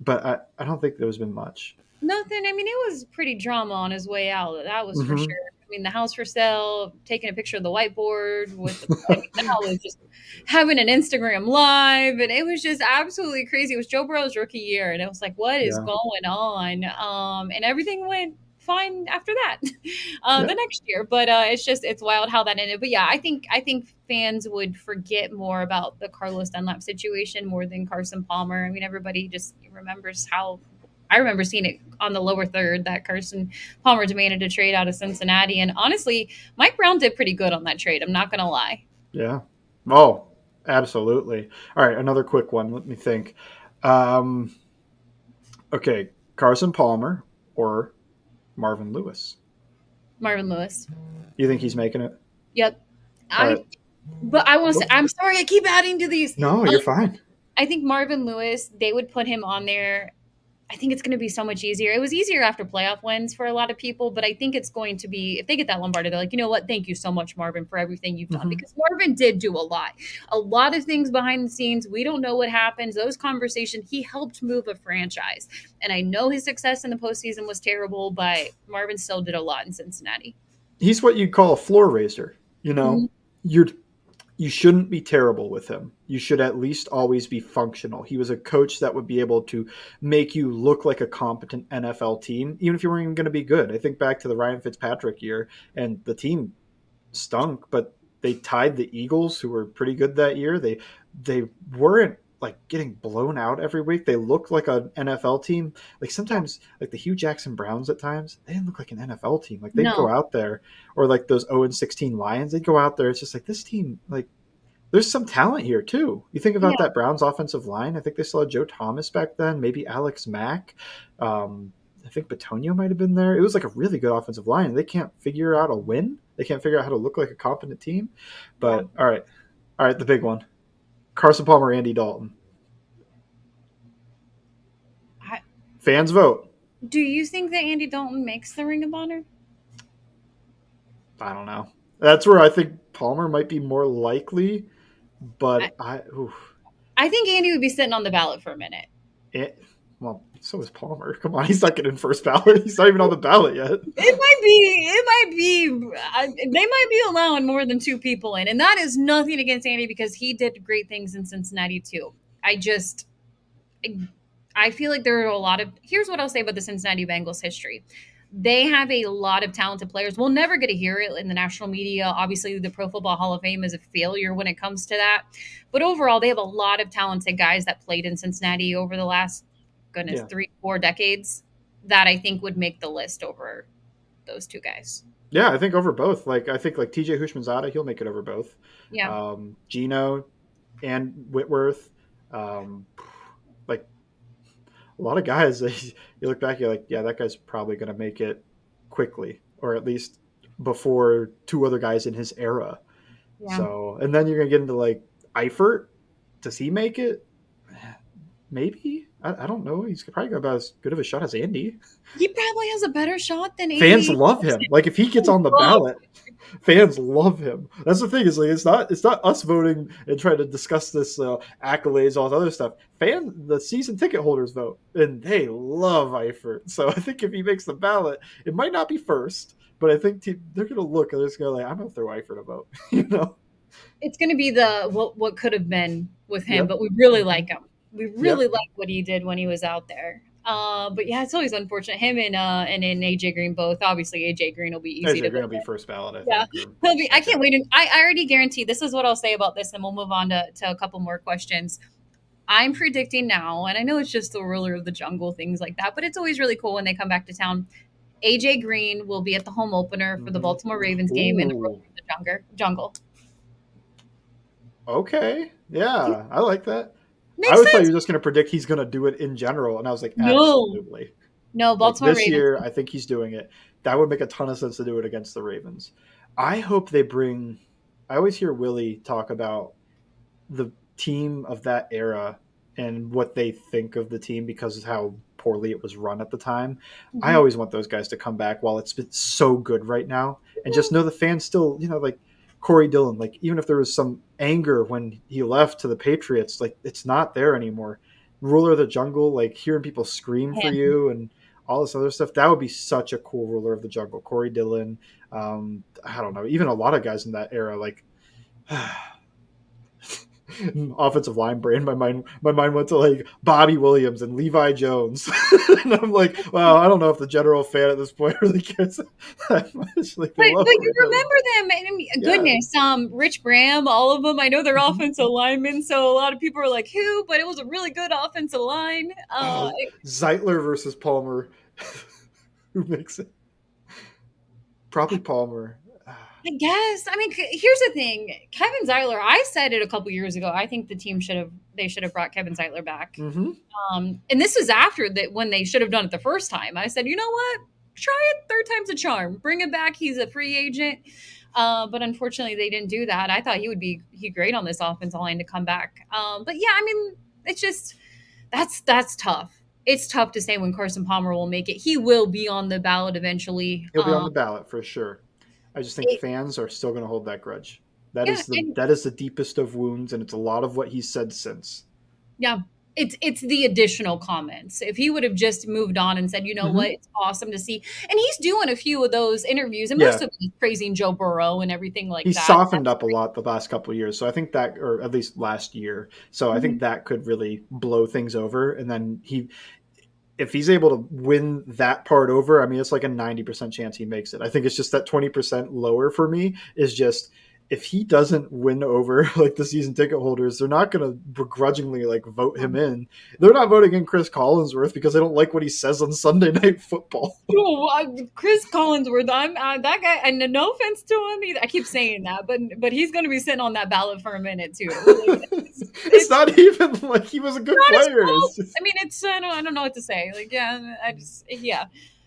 but I, I don't think there's been much. Nothing. I mean, it was pretty drama on his way out. That was for Mhm. sure. I mean, the house for sale, taking a picture of the whiteboard with the, I mean, that was just having an Instagram live, and it was just absolutely crazy. It was Joe Burrow's rookie year, and it was like, what is Yeah. going on? Um, and everything went fine after that, uh, Yeah. the next year. But uh, it's just it's wild how that ended. But yeah, I think I think fans would forget more about the Carlos Dunlap situation more than Carson Palmer. I mean, everybody just remembers how I remember seeing it on the lower third that Carson Palmer demanded a trade out of Cincinnati. And honestly, Mike Brown did pretty good on that trade. I'm not going to lie. Yeah. Oh, absolutely. All right, another quick one. Let me think. Um, okay, Carson Palmer or Marvin Lewis. Marvin Lewis. You think he's making it? Yep. I, right. But I want to say, I'm sorry, I keep adding to these. No, you're Um, fine. I think Marvin Lewis, they would put him on there. I think it's going to be so much easier. It was easier after playoff wins for a lot of people, but I think it's going to be if they get that Lombardi, they're like, you know what? Thank you so much, Marvin, for everything you've done Mhm. because Marvin did do a lot, a lot of things behind the scenes. We don't know what happens. Those conversations, he helped move a franchise, and I know his success in the postseason was terrible, but Marvin still did a lot in Cincinnati. He's what you call a floor raiser. You know, Mhm. you're you shouldn't be terrible with him. You should at least always be functional. He was a coach that would be able to make you look like a competent NFL team, even if you weren't even going to be good. I think back to the Ryan Fitzpatrick year, and the team stunk, but they tied the Eagles, who were pretty good that year. They they weren't like getting blown out every week. They look like an NFL team. Like sometimes, like the Hue Jackson Browns at times, they didn't look like an NFL team. Like they'd No. go out there, or like those 0 and 16 Lions, they'd go out there. It's just like this team, like there's some talent here too. You think about Yeah. that Browns offensive line. I think they still had Joe Thomas back then, maybe Alex Mack. Um, I think Bitonio might have been there. It was like a really good offensive line. They can't figure out a win. They can't figure out how to look like a competent team. But all right, all right, the big one: Carson Palmer, Andy Dalton. I- Fans vote. Do you think that Andy Dalton makes the Ring of Honor? I don't know. That's where I think Palmer might be more likely. But I, oof, I think Andy would be sitting on the ballot for a minute. it, well, so is Palmer. Come on, he's not getting first ballot. He's not even on the ballot yet. It might be. It might be. I, they might be allowing more than two people in, and that is nothing against Andy because he did great things in Cincinnati too. I just, I, I feel like there are a lot of. Here's what I'll say about the Cincinnati Bengals history. They have a lot of talented players. We'll never get to hear it in the national media. Obviously, the Pro Football Hall of Fame is a failure when it comes to that. But overall, they have a lot of talented guys that played in Cincinnati over the last, goodness, Yeah. three, four decades that I think would make the list over those two guys. Yeah, I think over both. Like I think like TJ Houshmandzadeh, he'll make it over both. Yeah. Um, Geno and Whitworth. Um, like a lot of guys, you look back, you're like, yeah, that guy's probably going to make it quickly, or at least before two other guys in his era. Yeah. So, and then you're going to get into like Eifert. Does he make it? Maybe. I, I don't know. He's probably got about as good of a shot as Andy. he probably has a better shot than Andy. Fans love him. Like if he gets on the ballot, fans love him. That's the thing is like it's not it's not us voting and trying to discuss this uh, accolades all this other stuff. Fan the season ticket holders vote and they love Eifert. So I think if he makes the ballot, it might not be first, but I think te- they're gonna look and they're just gonna like I'm gonna throw Eifert a vote. you know? It's going to be the what what could have been with him, Yep. but we really like him. We really like what he did when he was out there. Uh, but yeah, it's always unfortunate. Him and uh and then AJ Green both. Obviously, AJ Green will be easy AJ to Green will be first ballot. I Yeah. think. He'll be, I can't wait. to- I, I already guarantee this is what I'll say about this, and we'll move on to, to a couple more questions. I'm predicting now, and I know it's just the ruler of the jungle, things like that, but it's always really cool when they come back to town. AJ Green will be at the home opener for the Mhm. Baltimore Ravens game in the ruler of the jungle. jungle. Okay. Yeah, I like that. Makes I always thought you were just gonna predict he's gonna do it in general, and I was like, No. absolutely. no, Like, Baltimore this Ravens. year, I think he's doing it. That would make a ton of sense to do it against the Ravens. I hope they bring. I always hear Willie talk about the team of that era and what they think of the team because of how poorly it was run at the time. I Mhm. always want those guys to come back while it's been so good right now. and just know the fans still, you know, like Corey Dillon, like even if there was some anger when he left to the Patriots, like it's not there anymore. Ruler of the Jungle, like hearing people scream for you and all this other stuff, that would be such a cool Ruler of the Jungle. Corey Dillon, um, I don't know, even a lot of guys in that era, like offensive line brain. My mind, my mind went to like Bobby Williams and Levi Jones, and I'm like, wow, I don't know if the general fan at this point really cares that much. Like, but, but you remember them? I mean, goodness, yeah. um, Rich Braham, all of them. I know they're mm-hmm. offensive linemen, so a lot of people are like, who? But it was a really good offensive line. Uh, oh, Zeitler versus Palmer. who makes it? Probably Palmer. I guess. I mean, here's the thing, Kevin Zeitler. I said it a couple years ago. I think the team should have they should have brought Kevin Zeitler back. Mm-hmm. Um, and this was after that when they should have done it the first time. I said, you know what? Try it. Third time's a charm. Bring him back. He's a free agent. Uh, but unfortunately, they didn't do that. I thought he would be he great on this offensive line to come back. Um, but yeah, I mean, it's just that's that's tough. It's tough to say when Carson Palmer will make it. He will be on the ballot eventually. He'll be um, on the ballot for sure. I just think it, fans are still going to hold that grudge. That yeah, is the and, that is the deepest of wounds, and it's a lot of what he's said since. Yeah, it's it's the additional comments. If he would have just moved on and said, you know mm-hmm. what, it's awesome to see, and he's doing a few of those interviews, and most of them praising Joe Burrow and everything like that. He softened That's up great. a lot the last couple of years, so I think that, or at least last year, so mm-hmm. I think mm-hmm. that could really blow things over. And then he if he's able to win that part over, I mean, it's like a 90% chance he makes it. I think it's just that 20% lower for me is just if he doesn't win over like the season ticket holders, they're not going to begrudgingly like vote him in. They're not voting in Cris Collinsworth because they don't like what he says on Sunday Night Football. Oh, Cris Collinsworth, I'm uh, that guy, and no offense to him, I keep saying that, but but he's going to be sitting on that ballot for a minute too. Like, it's, it's, it's, not even like he was a good player. I mean, it's I don't, I don't know what to say. Like, yeah, I just yeah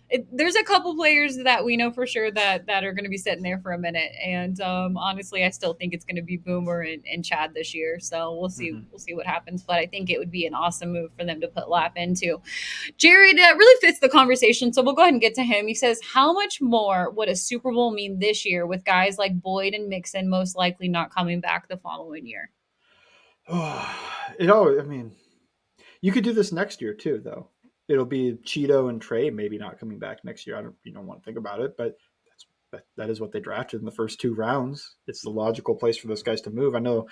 it, there's a couple players that we know for sure that that are going to be sitting there for a minute, and um, honestly, I still think it's going to be Boomer and, and, Chad this year. So we'll see, mm-hmm. we'll see what happens. But I think it would be an awesome move for them to put Lap into. Jared uh, really fits the conversation, so we'll go ahead and get to him. He says, "How much more would a Super Bowl mean this year with guys like Boyd and Mixon most likely not coming back the following year?" it all, I mean, you could do this next year too, though it'll be Chido and Trey maybe not coming back next year. I don't you don't want to think about it, but that's that, that is what they drafted in the first two rounds. It's the logical place for those guys to move. I know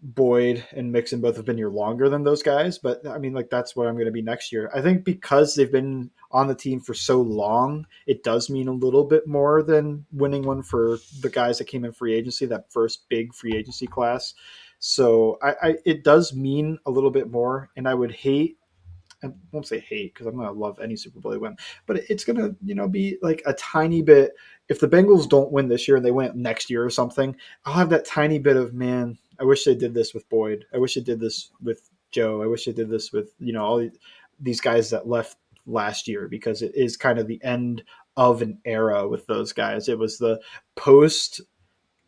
Boyd and Mixon both have been here longer than those guys, but I mean like that's what I'm going to be next year. I think because they've been on the team for so long, it does mean a little bit more than winning one for the guys that came in free agency, that first big free agency class. So I, I it does mean a little bit more, and I would hate I won't say hate because I'm gonna love any Super Bowl they win, but it's gonna you know be like a tiny bit. If the Bengals don't win this year and they win next year or something, I'll have that tiny bit of man. I wish they did this with Boyd. I wish they did this with Joe. I wish they did this with you know all these guys that left last year because it is kind of the end of an era with those guys. It was the post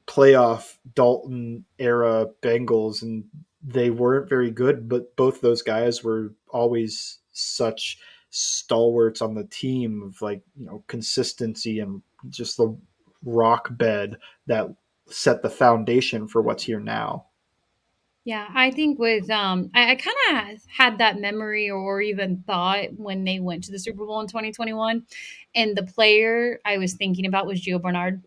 playoff Dalton era Bengals and they weren't very good, but both those guys were always such stalwarts on the team of like you know consistency and just the rock bed that set the foundation for what's here now. Yeah, I think with um, I, I kind of had that memory or even thought when they went to the Super Bowl in 2021, and the player I was thinking about was Gio Bernard.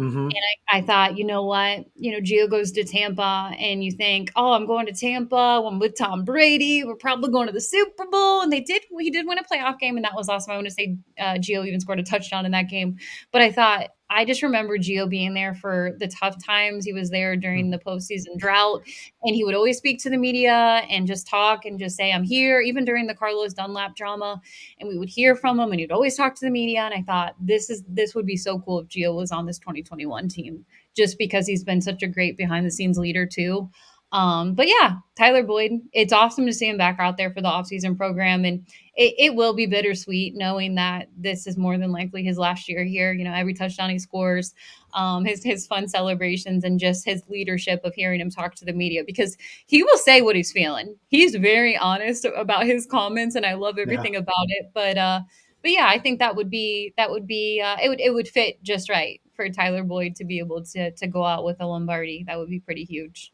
Mm-hmm. And I, I, thought, you know what? You know, Gio goes to Tampa, and you think, oh, I'm going to Tampa. I'm with Tom Brady. We're probably going to the Super Bowl. And they did. He did win a playoff game, and that was awesome. I want to say uh, Gio even scored a touchdown in that game. But I thought, I just remember Gio being there for the tough times. He was there during the postseason drought, and he would always speak to the media and just talk and just say, I'm here, even during the Carlos Dunlap drama. And we would hear from him, and he'd always talk to the media. And I thought, this is this would be so cool if Gio was on this 2021 team, just because he's been such a great behind the scenes leader, too. Um, but yeah, Tyler Boyd, it's awesome to see him back out there for the offseason program. And it, it, will be bittersweet knowing that this is more than likely his last year here. You know, every touchdown he scores, um, his his fun celebrations and just his leadership of hearing him talk to the media because he will say what he's feeling. He's very honest about his comments and I love everything yeah. about it. But uh but yeah, I think that would be that would be uh, it would it would fit just right for Tyler Boyd to be able to to go out with a Lombardi. That would be pretty huge.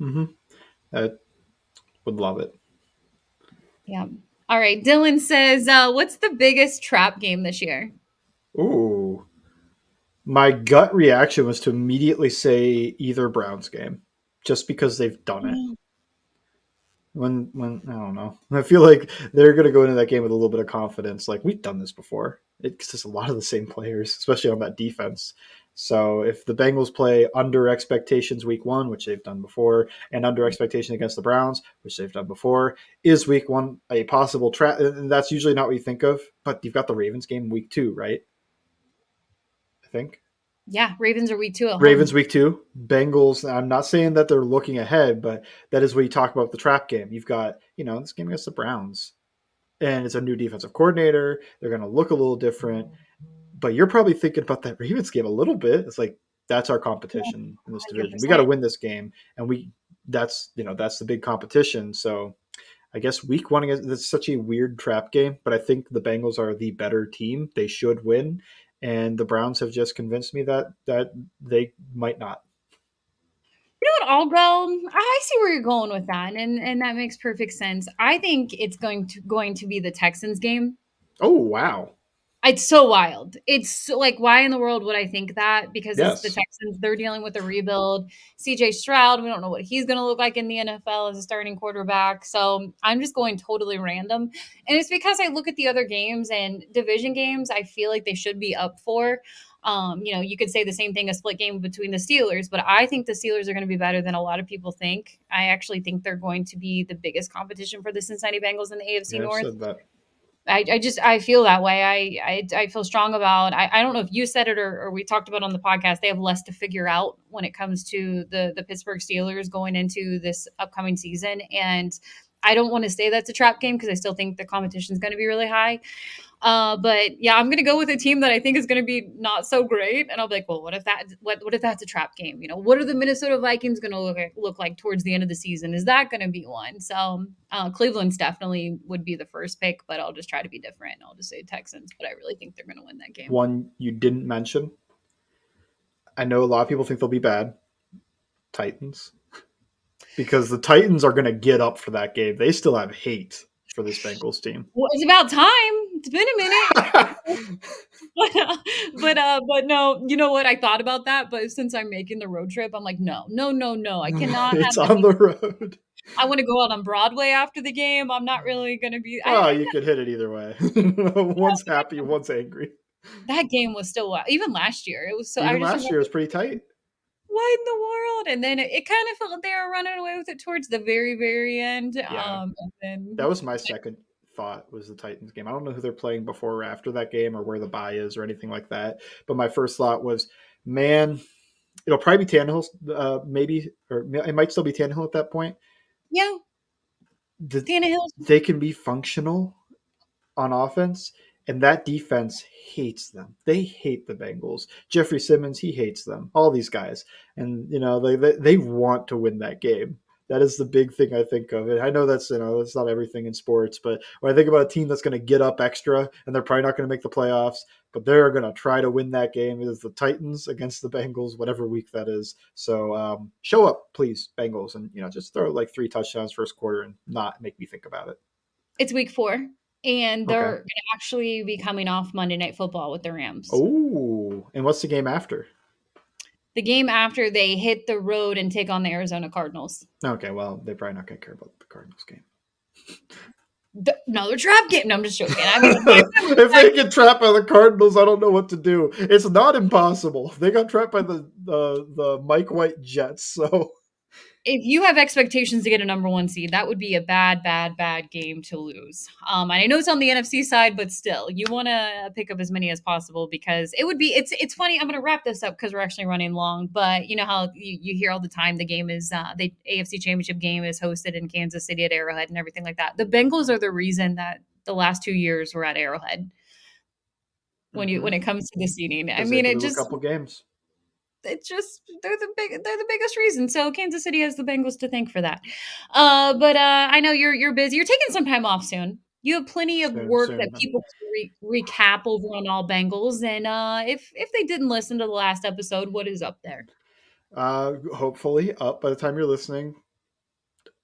Mm-hmm. I would love it. Yeah. All right. Dylan says, uh, "What's the biggest trap game this year?" Ooh. My gut reaction was to immediately say either Browns game, just because they've done it. When when I don't know, I feel like they're going to go into that game with a little bit of confidence. Like we've done this before. It's just a lot of the same players, especially on that defense. So if the Bengals play under expectations week one, which they've done before, and under expectation against the Browns, which they've done before, is week one a possible trap? That's usually not what you think of. But you've got the Ravens game week two, right? I think. Yeah, Ravens are week two. Ravens week two, Bengals. I'm not saying that they're looking ahead, but that is what you talk about the trap game. You've got, you know, this game against the Browns, and it's a new defensive coordinator. They're going to look a little different, but you're probably thinking about that Ravens game a little bit. It's like that's our competition in this division. We got to win this game, and we that's you know that's the big competition. So I guess week one against it's such a weird trap game, but I think the Bengals are the better team. They should win, and the Browns have just convinced me that that they might not. You know what? I'll go. I see where you're going with that, and and that makes perfect sense. I think it's going to going to be the Texans game. Oh wow! It's so wild. It's so, like, why in the world would I think that? Because Yes. it's the Texans. They're dealing with a rebuild. CJ Stroud, we don't know what he's going to look like in the NFL as a starting quarterback. So I'm just going totally random. And it's because I look at the other games and division games, I feel like they should be up for. Um, you know, you could say the same thing a split game between the Steelers, but I think the Steelers are going to be better than a lot of people think. I actually think they're going to be the biggest competition for the Cincinnati Bengals in the AFC Yeah, North. I, I just I feel that way. I I, I feel strong about. I, I don't know if you said it or, or we talked about on the podcast. They have less to figure out when it comes to the the Pittsburgh Steelers going into this upcoming season, and I don't want to say that's a trap game because I still think the competition is going to be really high. Uh, but yeah, I'm going to go with a team that I think is going to be not so great, and I'll be like, well, what if that what what if that's a trap game? You know, what are the Minnesota Vikings going to look look like towards the end of the season? Is that going to be one? So uh, Cleveland's definitely would be the first pick, but I'll just try to be different. I'll just say Texans, but I really think they're going to win that game. One you didn't mention. I know a lot of people think they'll be bad. Titans. Because the Titans are going to get up for that game. They still have hate for this Bengals team. Well, it's about time. It's been a minute. but, uh, but uh but no, you know what? I thought about that, but since I'm making the road trip, I'm like, no, no, no, no. I cannot it's have on the road. I want to go out on Broadway after the game. I'm not really gonna be I- Oh, you could hit it either way. one's happy, one's angry. that game was still even last year. It was so I Even last year was pretty tight. what in the world? And then it, it kind of felt like they were running away with it towards the very, very end. Yeah. Um and then That was my second thought was the Titans game. I don't know who they're playing before or after that game or where the bye is or anything like that. But my first thought was, man, it'll probably be Tannehill, uh, maybe, or it might still be Tannehill at that point. yeah, The, Tannehill they can be functional on offense, and that defense hates them. They hate the Bengals. Jeffery Simmons, he hates them. All these guys, and you know they they, they want to win that game. That is the big thing I think of. And I know that's you know that's not everything in sports, but when I think about a team that's going to get up extra and they're probably not going to make the playoffs, but they're going to try to win that game is the Titans against the Bengals, whatever week that is. So um, show up, please, Bengals, and you know just throw like three touchdowns first quarter and not make me think about it. it's week four. And they're Okay. gonna actually be coming off Monday night football with the Rams. Oh, and what's the game after? The game after they hit the road and take on the Arizona Cardinals. Okay, well, they're probably not going to care about the Cardinals game. The, another trap game. No, I'm just joking. I mean, if they get trapped by the Cardinals, I don't know what to do. It's not impossible. They got trapped by the the, the Mike White Jets, so if you have expectations to get a number one seed, that would be a bad, bad, bad game to lose. Um, and I know it's on the NFC side, but still, you want to pick up as many as possible because it would be. It's it's funny. I'm going to wrap this up because we're actually running long. But you know how you, you hear all the time the game is uh, the AFC Championship game is hosted in Kansas City at Arrowhead and everything like that. The Bengals are the reason that the last two years were at Arrowhead. When you when it comes to the seeding, I mean, it just a couple games. It's just they're the big they're the biggest reason. So Kansas City has the Bengals to thank for that. Uh, but uh, I know you're you're busy. You're taking some time off soon. you have plenty of Same- work same. that people can re- recap over on All Bengals. And uh, if if they didn't listen to the last episode, what is up there? Uh, hopefully up by the time you're listening.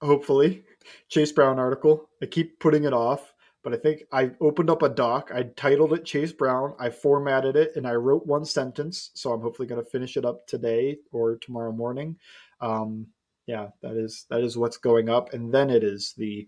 Hopefully, Chase Brown article. I keep putting it off, but I think I opened up a doc. I titled it Chase Brown. I formatted it and I wrote one sentence. So I'm hopefully going to finish it up today or tomorrow morning. Um, yeah, that is that is what's going up, and then it is the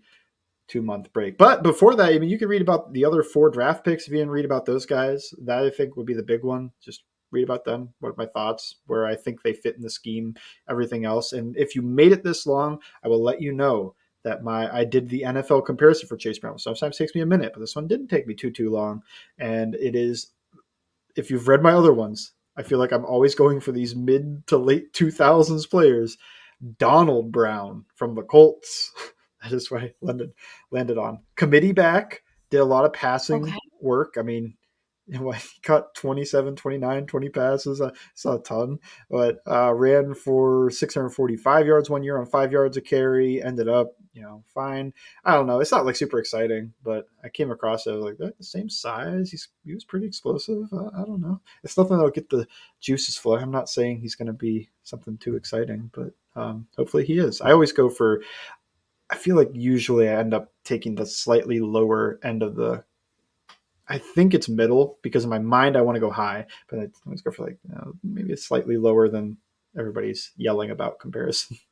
two month break. But before that, I mean, you can read about the other four draft picks if you didn't read about those guys. That I think would be the big one. Just read about them. What are my thoughts? Where I think they fit in the scheme. Everything else. And if you made it this long, I will let you know that my I did the NFL comparison for Chase Brown. Sometimes it takes me a minute, but this one didn't take me too too long. And it is. If you've read my other ones, I feel like I'm always going for these mid to late 2000s players. Donald Brown from the Colts. That is what I landed landed on. Committee back, did a lot of passing Okay. work. I mean, know, he caught 27, 29, 20 passes. Uh, It's not a ton, but uh, ran for 645 yards one year on five yards a carry. Ended up, you know, fine. I don't know. It's not like super exciting, but I came across it. I was like, "That- the same size. He's he was pretty explosive. Uh, I don't know. It's nothing that'll get the juices flowing. I'm not saying he's going to be something too exciting, but um, hopefully he is. I always go for. I feel like usually I end up taking the slightly lower end of the. I think it's middle because in my mind I want to go high, but I always go for like you know, maybe it's slightly lower than everybody's yelling about comparison.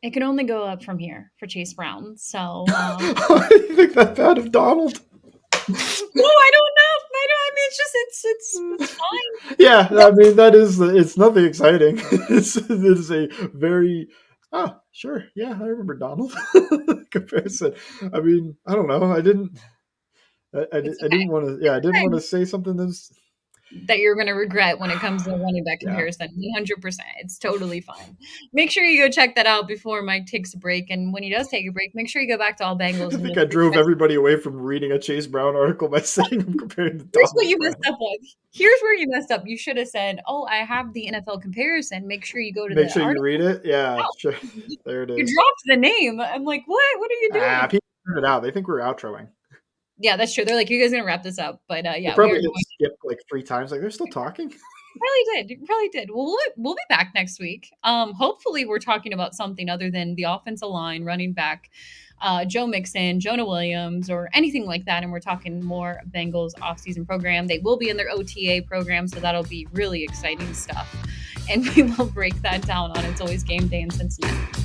It can only go up from here for Chase Brown. So, um, I think that bad of Donald. no, I don't know. I don't. I mean, it's just it's it's, it's fine. Yeah, I mean that is it's nothing exciting. it's, it is a very oh sure yeah I remember Donald comparison. I mean I don't know I didn't I, I, It's I didn't want to yeah I didn't want to say something that's that you're going to regret when it comes to running back Yeah. comparison. 100%. It's totally fine. Make sure you go check that out before Mike takes a break. And when he does take a break, make sure you go back to All Bengals. I think I drove the- everybody away from reading a Chase Brown article by saying I'm comparing to Here's what you Brown. messed up on. Here's where you messed up. You should have said, "Oh, I have the NFL comparison. Make sure you go to Make the sure you read it. Yeah, Oh. sure. There it is. You dropped the name. I'm like, what? What are you doing? Ah, people figured it out. They think we're outroing. Yeah, that's true. They're like, you guys gonna wrap this up, but uh, yeah, we probably are hit going skip like three times. Like they're still talking. probably did. Probably did. Well we'll, we'll be back next week. Um hopefully we're talking about something other than the offensive line running back uh joe mixon jonah williams or anything like that and we're talking more bengals offseason program. They will be in their ota program so that'll be really exciting stuff. And we will break that down on it's always game day in cincinnati